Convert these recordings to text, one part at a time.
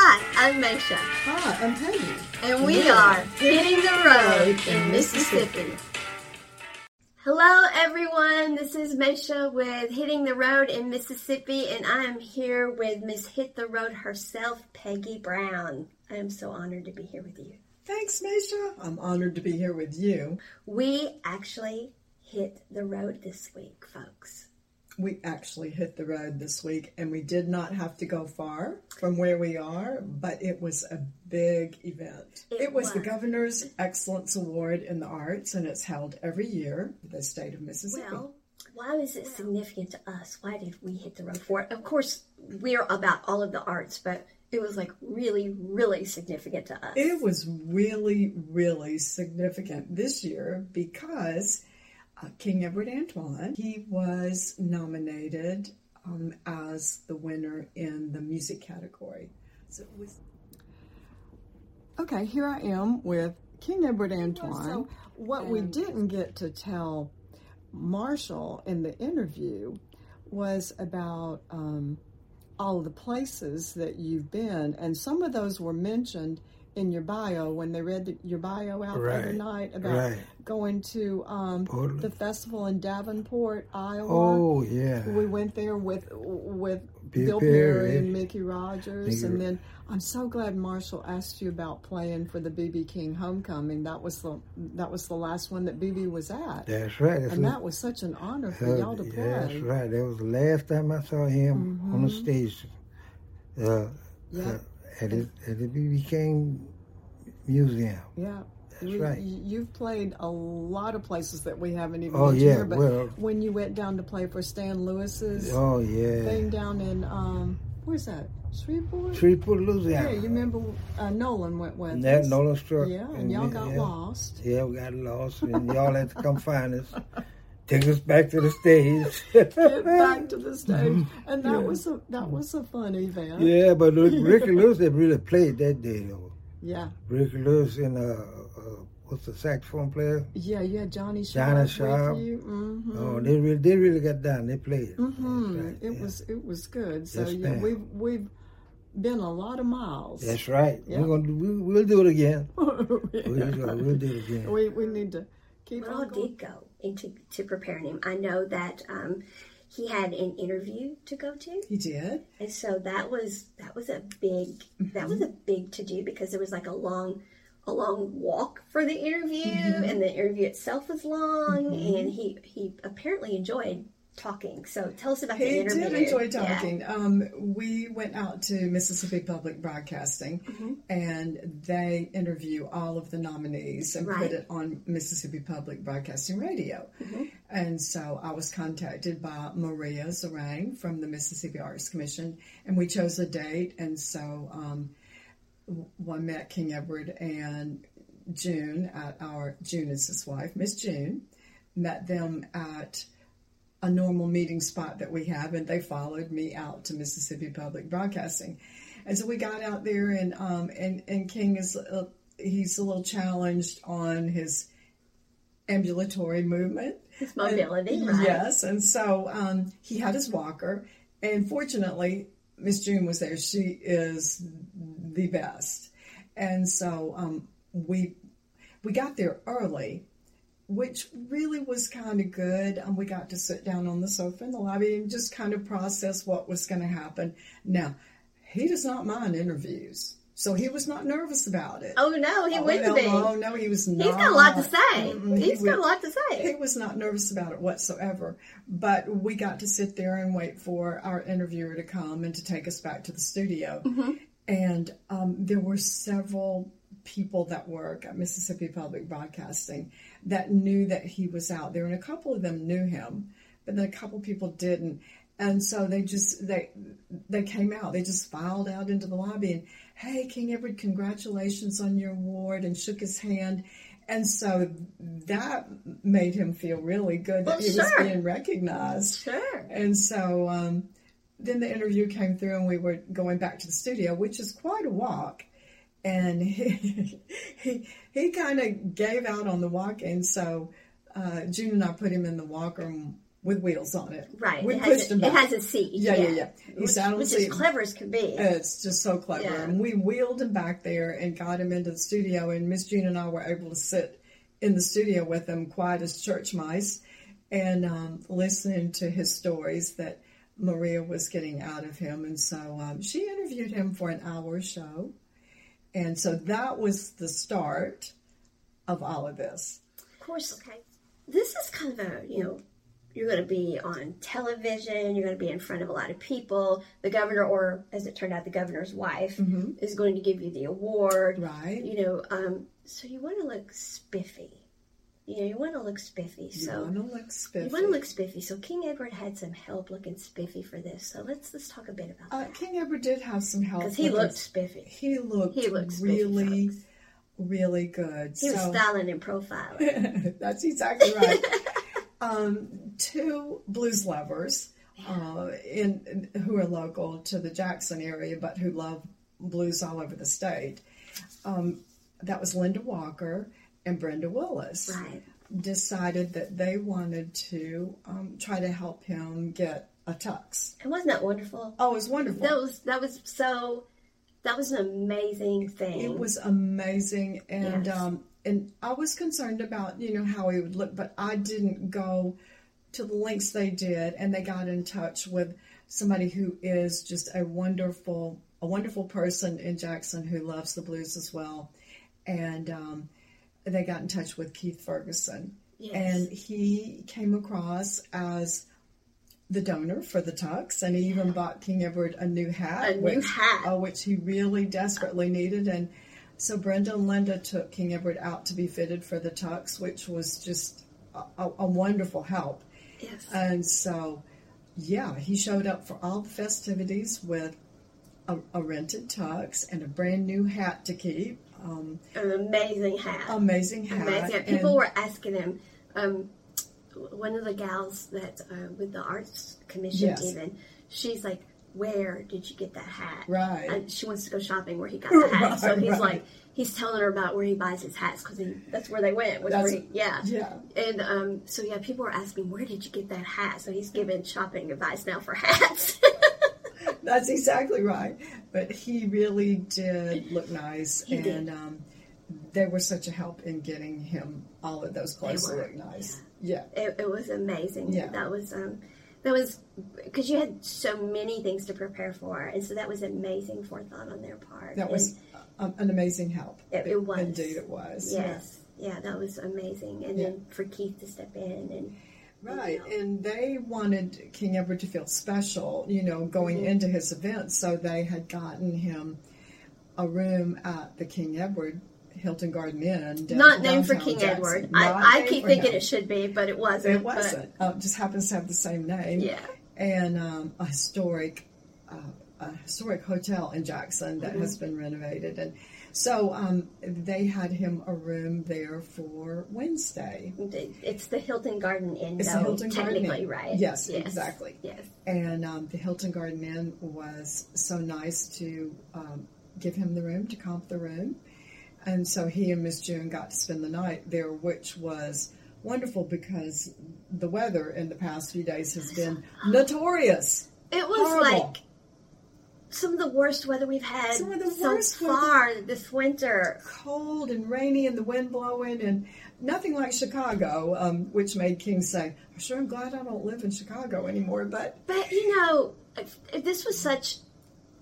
Hi, I'm Meshea. Hi, I'm Peggy. And we are Hitting the Road in Mississippi. Hello, everyone. This is Meshea with Hitting the Road in Mississippi, and I am here with Miss Hit the Road herself, Peggy Brown. I am so honored to be here with you. Thanks, Meshea. I'm honored to be here with you. We actually hit the road this week, folks we actually hit the road this week and we did not have to go far from where we are, but it was a big event. It, it was, was, the Governor's Excellence Award in the Arts and it's held every year in the state of Mississippi. Well, why was it significant to us? Why did we hit the road for it? Of course, we're about all of the arts, but it was like really, really significant to us. It was really, really significant this year because uh, King Edward Antoine. He was nominated um, as the winner in the music category. So it was. Okay, here I am with King Edward Antoine. So, what we didn't get to tell Marshall in the interview was about um, all the places that you've been, and some of those were mentioned in your bio when they read the, your bio out right, the other night about right. going to um, the festival in Davenport, Iowa. Oh yeah, we went there with with Bill, Bill Perry, and Mickey Rogers, Mickey. and then I'm so glad Marshall asked you about playing for the BB King Homecoming. That was the that was the last one that BB was at. That's right. That's and that was such an honor for y'all to play. That's right. That was the last time I saw him mm-hmm. on the stage. Uh, yeah. Uh, at at the BB King Museum. Yeah. That's we, right. You've played a lot of places that we haven't even oh, yeah. Here, but well, when you went down to play for Stan Lewis's oh yeah thing down in um where's that Shreveport Shreveport Louisiana yeah you remember uh, Nolan went with that us. Nolan Struck yeah and, and y'all got yeah. lost yeah we got lost and y'all had to come find us take us back to the stage. Get back to the stage, and that yeah. was a that was a fun event. Yeah, but Ricky Lewis had really played that day though. Yeah, Ricky Lewis and uh, uh, what's the saxophone player? Yeah, yeah, Johnny Sharp. Johnny Sharp. Mm-hmm. Oh, they really they really got down. They played. Mm-hmm. Right, it yeah. was it was good. So yes, yeah, we've we've been a lot of miles. That's right. We're gonna we, we'll do it again. yeah. we'll, we'll, do it again. We we need to keep. Well, did go into to preparing him. I know that um, he had an interview to go to. He did, and so that was that was a big mm-hmm. that was a big to do because there was like a long a long walk for the interview, mm-hmm. and the interview itself was long, mm-hmm. and he he apparently enjoyed talking. So tell us about he the interview. He did enjoy talking. Yeah. Um, we went out to Mississippi Public Broadcasting, mm-hmm. and they interview all of the nominees and right. put it on Mississippi Public Broadcasting Radio. Mm-hmm. And so I was contacted by Maria Zarang from the Mississippi Arts Commission, and we chose a date. And so um, one met King Edward and June at our June is his wife, Miss June, met them at a normal meeting spot that we have, and they followed me out to Mississippi Public Broadcasting. And so we got out there, and um, and and King is uh, he's a little challenged on his ambulatory movement, his mobility, and, right? Yes, and so um, he had his walker, and fortunately, Miss June was there. She is the best, and so um, we we got there early which really was kind of good. And we got to sit down on the sofa in the lobby and just kind of process what was going to happen. Now, he does not mind interviews. So he was not nervous about it. Oh no, he oh, wouldn't no, be. Oh no, he was not. He's got a lot to say. mm He's he got a lot to say. He was not nervous about it whatsoever. But we got to sit there and wait for our interviewer to come and to take us back to the studio. Mm-hmm. And um, there were several people that work at Mississippi Public Broadcasting that knew that he was out there, and a couple of them knew him, but then a couple people didn't. And so they just they they came out. They just filed out into the lobby and hey, King Edward, congratulations on your award, and shook his hand. And so that made him feel really good that well, he sure. was being recognized. Sure. And so um, then the interview came through, and we were going back to the studio, which is quite a walk and he he, he kind of gave out on the walk, and so uh, June and I put him in the walker. With wheels on it. Right. We it pushed has, him a, it has a seat. Yeah, yeah, yeah. He Which, sat on the seat. is clever as can be. It's just so clever. Yeah. And we wheeled him back there and got him into the studio. And Miss June and I were able to sit in the studio with him, quiet as church mice, and um, listening to his stories that Maria was getting out of him. And so um, she interviewed him for an hour show. And so that was the start of all of this. Of course, okay. This is kind of a, you know, you're going to be on television, you're going to be in front of a lot of people. The governor, or as it turned out, the governor's wife, is going to give you the award. Right. You know, um, so you want to look spiffy. You know, you want to look spiffy. So You So want to look spiffy. you want to look spiffy. So King Edward had some help looking spiffy for this. So let's let's talk a bit about uh, that King Edward did have some help. because he looked spiffy. He looked, He looked really, really good. He was styling and profiling. That's exactly right. um, two blues lovers uh, in who are local to the Jackson area, but who love blues all over the state. Um, that was Linda Walker and Brenda Willis. right. Decided that they wanted to um, try to help him get a tux. And wasn't that wonderful? Oh, it was wonderful. That was that was so that was an amazing thing. It was amazing, and Yes. um, and I was concerned about you know how he would look, but I didn't go to the lengths they did, and they got in touch with somebody who is just a wonderful a wonderful person in Jackson who loves the blues as well, and um, they got in touch with Keith Ferguson, Yes. and he came across as the donor for the tux, and he even bought King Edward a new hat, A new which, hat. uh, which he really desperately needed. And so Brenda and Linda took King Edward out to be fitted for the tux, which was just a, a, a wonderful help. yes. And so, yeah, he showed up for all the festivities with a, a rented tux and a brand new hat to keep. Um, An amazing hat. amazing hat. amazing. People and- were asking him. Um, one of the gals that uh, with the arts commission, Yes. even she's like, "Where did you get that hat?" Right. And she wants to go shopping where he got the hat. so he's right. like, he's telling her about where he buys his hats because that's where they went. Was where he, yeah. yeah. And um, so yeah, people were asking, "Where did you get that hat?" So he's giving shopping advice now for hats. That's exactly right. But he really did look nice, He and. Um, they were such a help in getting him all of those clothes to look nice. Yeah. it, it was amazing. Yeah. That was um, that was because you had so many things to prepare for, and so that was amazing forethought on their part. that was um, an amazing help. It- it was. Indeed, it was. Yes, yeah, that was amazing. And then for Keith to step in and Right, you know. and they wanted King Edward to feel special, you know, going Mm-hmm. into his event. So they had gotten him a room at the King Edward Hilton Garden Inn. not named for King Jackson. Edward. I, I keep thinking him. it should be, but it wasn't. It wasn't. Uh, it just happens to have the same name. Yeah. And um, a historic, uh, a historic hotel in Jackson that Mm-hmm. has been renovated, and so um, they had him a room there for Wednesday. It's the Hilton Garden Inn, It's though, the Hilton Garden Inn. right? Yes, exactly. Yes. And um, the Hilton Garden Inn was so nice to um, give him the room, to comp the room. And so he and Miss June got to spend the night there, which was wonderful because the weather in the past few days has been notorious. It was Horrible. like some of the worst weather we've had Some of the so worst weather. far this winter. Cold and rainy and the wind blowing and nothing like Chicago, um, which made King say, I'm sure I'm glad I don't live in Chicago anymore. But But you know, if, if this was such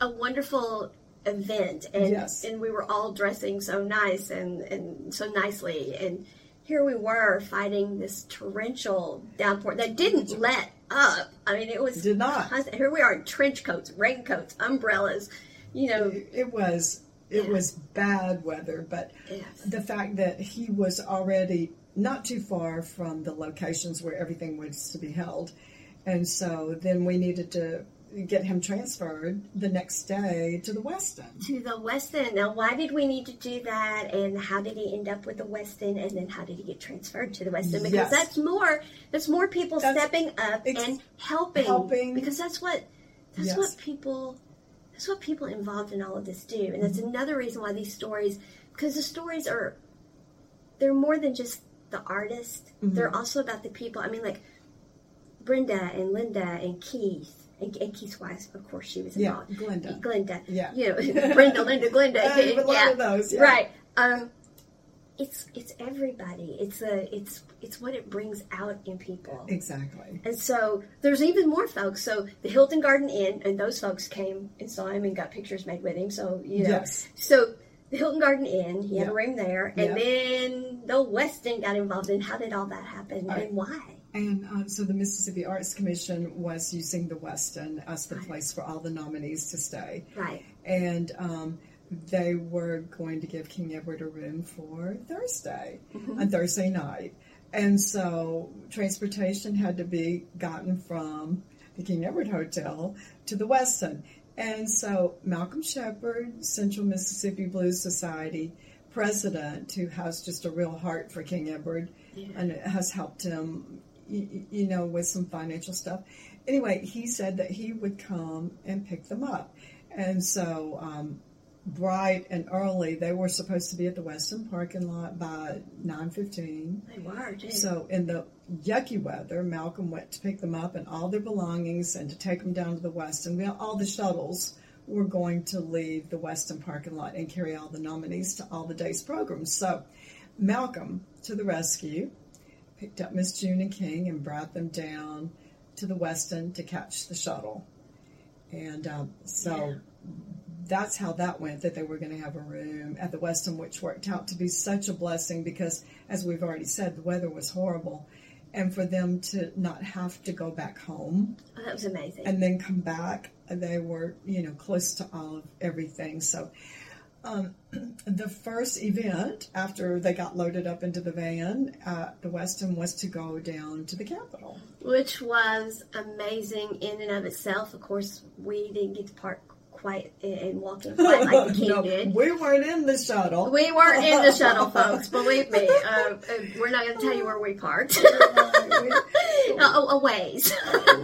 a wonderful event, and Yes. and we were all dressing so nice and and so nicely, and here we were fighting this torrential downpour that didn't let up. I mean, it was Did not. constant. Here we are in trench coats, raincoats, umbrellas. You know, it was it Yeah. was bad weather, but Yes. the fact that he was already not too far from the locations where everything was to be held, and so then we needed to get him transferred the next day to the Westin. to the Westin. Now, why did we need to do that? And how did he end up with the Westin? And then how did he get transferred to the Westin? Because Yes. that's more. That's more people That's stepping up ex- and helping. helping. Because that's what. That's Yes. what people. That's what people involved in all of this do, and that's Mm-hmm. another reason why these stories. Because the stories are. They're more than just the artist. Mm-hmm. They're also about the people. I mean, like. Brenda and Linda and Keith. Keith's wife, of course, she was involved. Yeah. Glenda. Glenda. Yeah. You know, Brenda, Linda, Glenda. I have a lot yeah. those, yeah. Right. Um, it's it's everybody. It's a it's it's what it brings out in people. Exactly. And so there's even more folks. So the Hilton Garden Inn, and those folks came and saw him and got pictures made with him. So you know, Yes. so the Hilton Garden Inn, he had a room there, and Yeah. then the Westin got involved. And how did all that happen, Right. and why? And uh, so the Mississippi Arts Commission was using the Westin as the place for all the nominees to stay. Right. And um, they were going to give King Edward a room for Thursday, on Thursday night. And so transportation had to be gotten from the King Edward Hotel to the Westin. And so Malcolm Shepard, Central Mississippi Blues Society president, who has just a real heart for King Edward and it has helped him, you, you know, with some financial stuff. Anyway, he said that he would come and pick them up. And so, um, bright and early, they were supposed to be at the Westin parking lot by 9.15. They were. So in the yucky weather, Malcolm went to pick them up and all their belongings and to take them down to the Westin. We, all the shuttles were going to leave the Westin parking lot and carry all the nominees to all the day's programs. So Malcolm to the rescue, picked up Miss June and King and brought them down to the Westin to catch the shuttle. And um, so that's how that went that they were going to have a room at the Westin, which worked out to be such a blessing because, as we've already said, the weather was horrible. And for them to not have to go back home Oh, that was amazing. and then come back, they were, you know, close to all of everything. So, um, the first event after they got loaded up into the van at the Westin was to go down to the Capitol. Which was amazing in and of itself. Of course, we didn't get to park quite and walk in quite like the king no, did. we weren't in the shuttle. We weren't in the shuttle, folks. Believe me. Uh, uh, we're not going to tell you where we parked. we, a, a ways.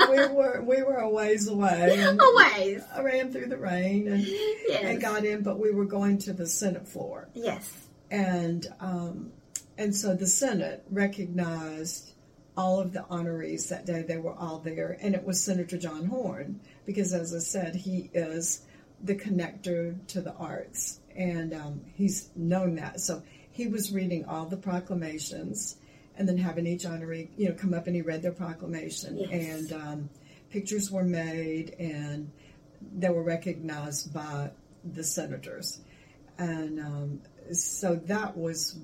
we were we were a ways away. A ways. I ran through the rain and, Yes. and got in, but we were going to the Senate floor. Yes. and um, and so the Senate recognized all of the honorees that day. They were all there, and it was Senator John Horn because, as I said, he is the connector to the arts, and um, he's known that. So he was reading all the proclamations, and then having each honoree, you know, come up and he read their proclamation, Yes. and um, pictures were made, and they were recognized by the senators and um, so that was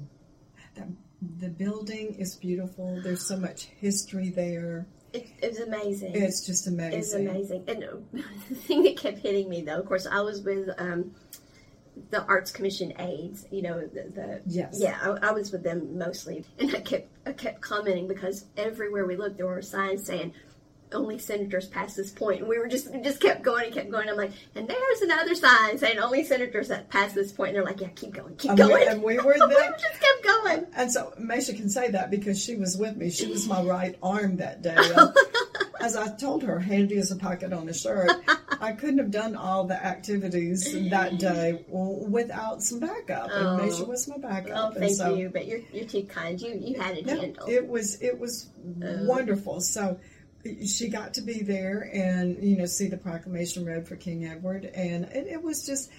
that the building is beautiful there's so much history there It, it was amazing. it's just amazing It's amazing. And uh, the thing that kept hitting me, though, of course, I was with um, the Arts Commission aides. You know, the, the Yes. yeah, I, I was with them mostly, and I kept I kept commenting because everywhere we looked, there were signs saying. Only senators past this point, and we were just just kept going and kept going. I'm like, and there's another sign saying only senators that pass this point. And they're like, yeah, keep going, keep And we- going. and we were we just kept going. and so Meshea can say that because she was with me. She was my right arm that day. As I told her, handy as a pocket on a shirt, I couldn't have done all the activities that day without some backup. Oh. And Meshea was my backup. Oh, and thank so, you, but you're you're too kind. You you had it No, handled. it was it was oh. wonderful. So she got to be there and you know see the proclamation read for King Edward, and it, it was just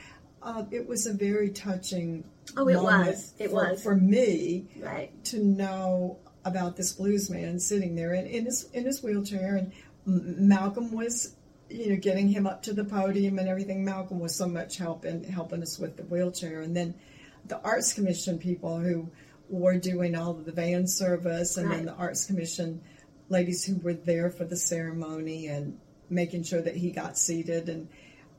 uh, it was a very touching. Oh, it moment was. It for, was. for me right. to know about this blues man sitting there in, in his in his wheelchair, and Malcolm was. You know, getting him up to the podium and everything. Malcolm was so much help in helping us with the wheelchair, and then the Arts Commission people who were doing all of the van service, and then the Arts Commission ladies who were there for the ceremony and making sure that he got seated, and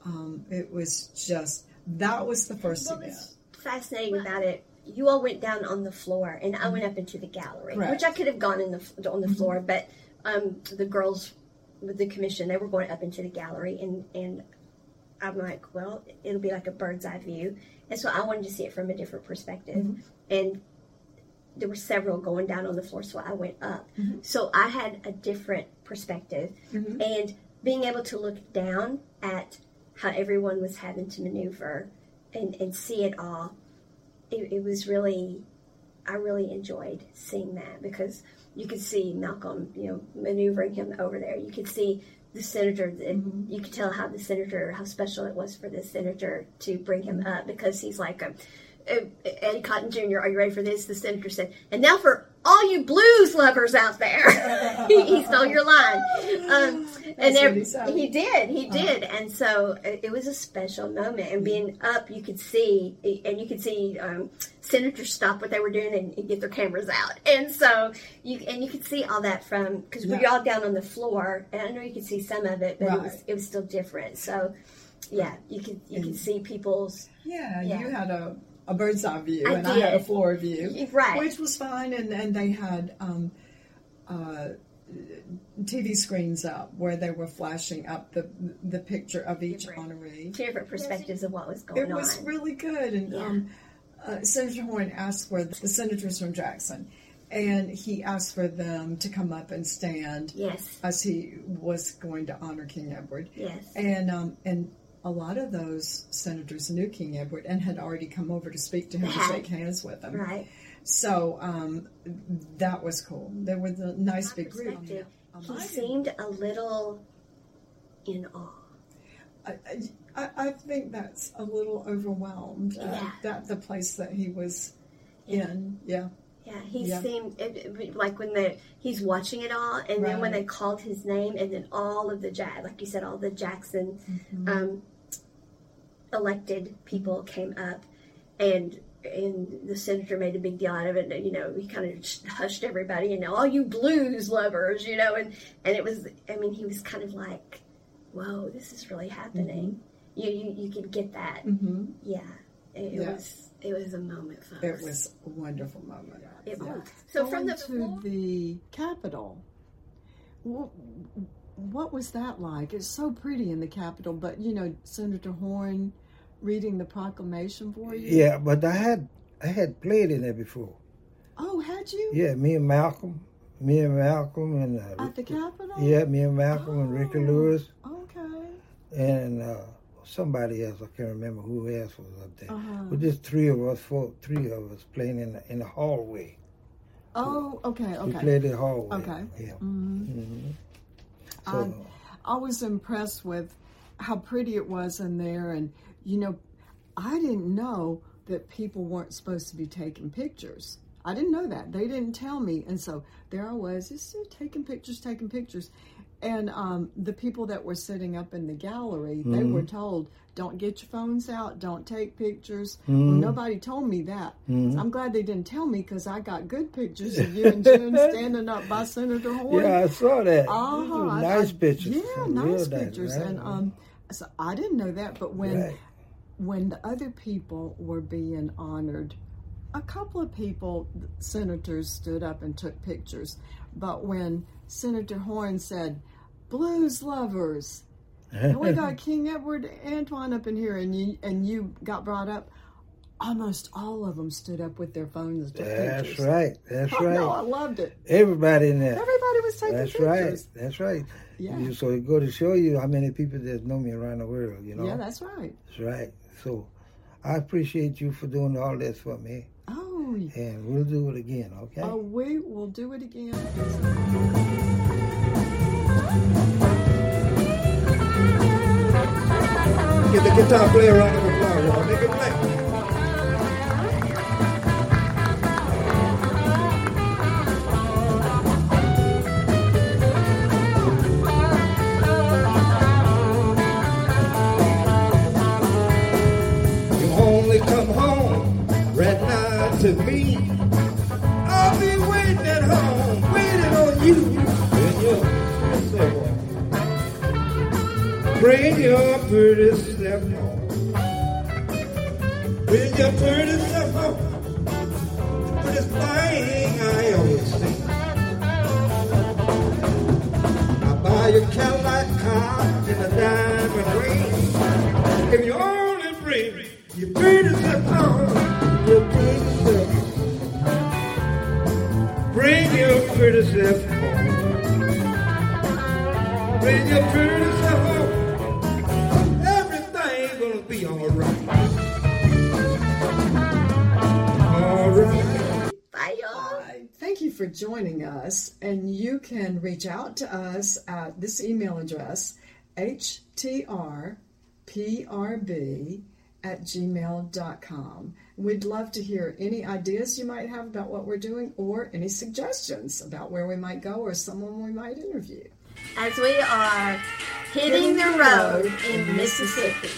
um, it was just that was the first What event. was fascinating about it, you all went down on the floor, and I went up into the gallery, Correct. which I could have gone in the on the floor, but um, the girls with the commission they were going up into the gallery, and and I'm like, well, it'll be like a bird's eye view, and so I wanted to see it from a different perspective, and there were several going down on the floor, so I went up. So I had a different perspective, and being able to look down at how everyone was having to maneuver and, and see it all, it, it was really, I really enjoyed seeing that because you could see Malcolm, you know, maneuvering him over there. You could see the senator, mm-hmm. you could tell how the senator, how special it was for the senator to bring him up because he's like a, Eddie Cotton Jr., are you ready for this? The senator said, and now for all you blues lovers out there. he, he, stole your line. Um, and he, he, did, he uh-huh. did. And so it, it, was a special moment. And being up, you could see, and you could see um, senators stop what they were doing and, and, get their cameras out. And so you, and you could see all that from, because yeah. we were all down on the floor, and I know you could see some of it, but right. it, was, it was still different. So, yeah, you could you could see people's. Yeah, yeah, you had a a bird's eye view, I and did. I had a floor view, right? Which was fine, and and they had um, uh, TV screens up where they were flashing up the the picture of each different, honoree, different perspectives of what was going on. It was on. really good, and yeah. um, uh, Senator Horn asked for the senators from Jackson. And he asked for them to come up and stand, yes, as he was going to honor King Edward, yes, and um, and a lot of those senators knew King Edward and had already come over to speak to him and shake hands with him. Right. So um, that was cool. There was a nice big group. He seemed a little in awe. I, I, I think that's a little overwhelmed. Uh. That the place that he was yeah. in. Yeah. Yeah, he yeah. seemed it, like when they he's watching it all, and right. then when they called his name, and then all of the Jack, like you said, all the Jackson mm-hmm. um, elected people came up, and and the senator made a big deal out of it. And, you know, he kind of hushed everybody, and all you blues lovers, you know, and and it was, I mean, he was kind of like, whoa, this is really happening. Mm-hmm. You, you you can get that, mm-hmm. yeah. It, yeah. was it was a moment, folks. It was a wonderful moment. It was. So Going from the to the Capitol, what, what was that like? It's so pretty in the Capitol, but you know, Senator Horn reading the proclamation for you? Yeah, but I had I had played in there before. Oh, had you? Yeah, me and Malcolm, me and Malcolm and uh, at the Capitol. Yeah, me and Malcolm oh, and Ricky oh, Lewis. Okay. And uh, somebody else, I can't remember who else was up there. Uh-huh. But just three of us, four, three of us playing in the, in the hallway. Oh, okay, okay. We played the hallway. Okay. Yeah. Mm-hmm. Mm-hmm. So, I, I was impressed with how pretty it was in there, and you know, I didn't know that people weren't supposed to be taking pictures. I didn't know that. They didn't tell me. And so there I was, just taking pictures, taking pictures. And um, the people that were sitting up in the gallery, mm-hmm. they were told, don't get your phones out, don't take pictures. Mm-hmm. Well, nobody told me that. Mm-hmm. So I'm glad they didn't tell me because I got good pictures of you and Jim standing up by Senator Horn. Yeah, I saw that. Uh-huh. Nice I, pictures. Yeah, nice pictures. Nice, right? And um, so I didn't know that, but when right when the other people were being honored, a couple of people, senators, stood up and took pictures. But when Senator Horn said, blues lovers, and we got King Edward Antoine up in here, and you, and you got brought up, almost all of them stood up with their phones. That's pictures. right. That's oh, right. No, I loved it. Everybody in there. Everybody was taking pictures. That's pictures. right. That's right. Yeah. So it go to show you how many people that know me around the world. You know. Yeah, that's right. That's right. So I appreciate you for doing all this for me. Oh. And we'll do it again, okay? Oh, we will do it again. Get the guitar player round of applause, y'all. Make it play. To me. I'll be waiting at home, waiting on you. Bring your pretty self home. Bring your pretty self home. The prettiest thing I always see. I'll buy your Cadillac car in a diamond ring. If you only bring your pretty self home, pretty self home. Bring your pretty self home. Everything's gonna be alright. Alright. joining us. And you can reach out to us at this email address, htrprb at gmail.com. We'd love to hear any ideas you might have about what we're doing or any suggestions about where we might go or someone we might interview. As we are hitting, the road in Mississippi.